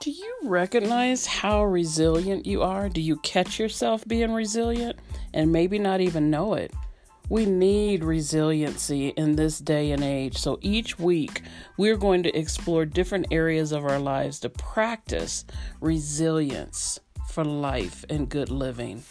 Do you recognize how resilient you are? Do you catch yourself being resilient and maybe not even know it? We need resiliency in this day and age. So each week, we're going to explore different areas of our lives to practice resilience for life and good living.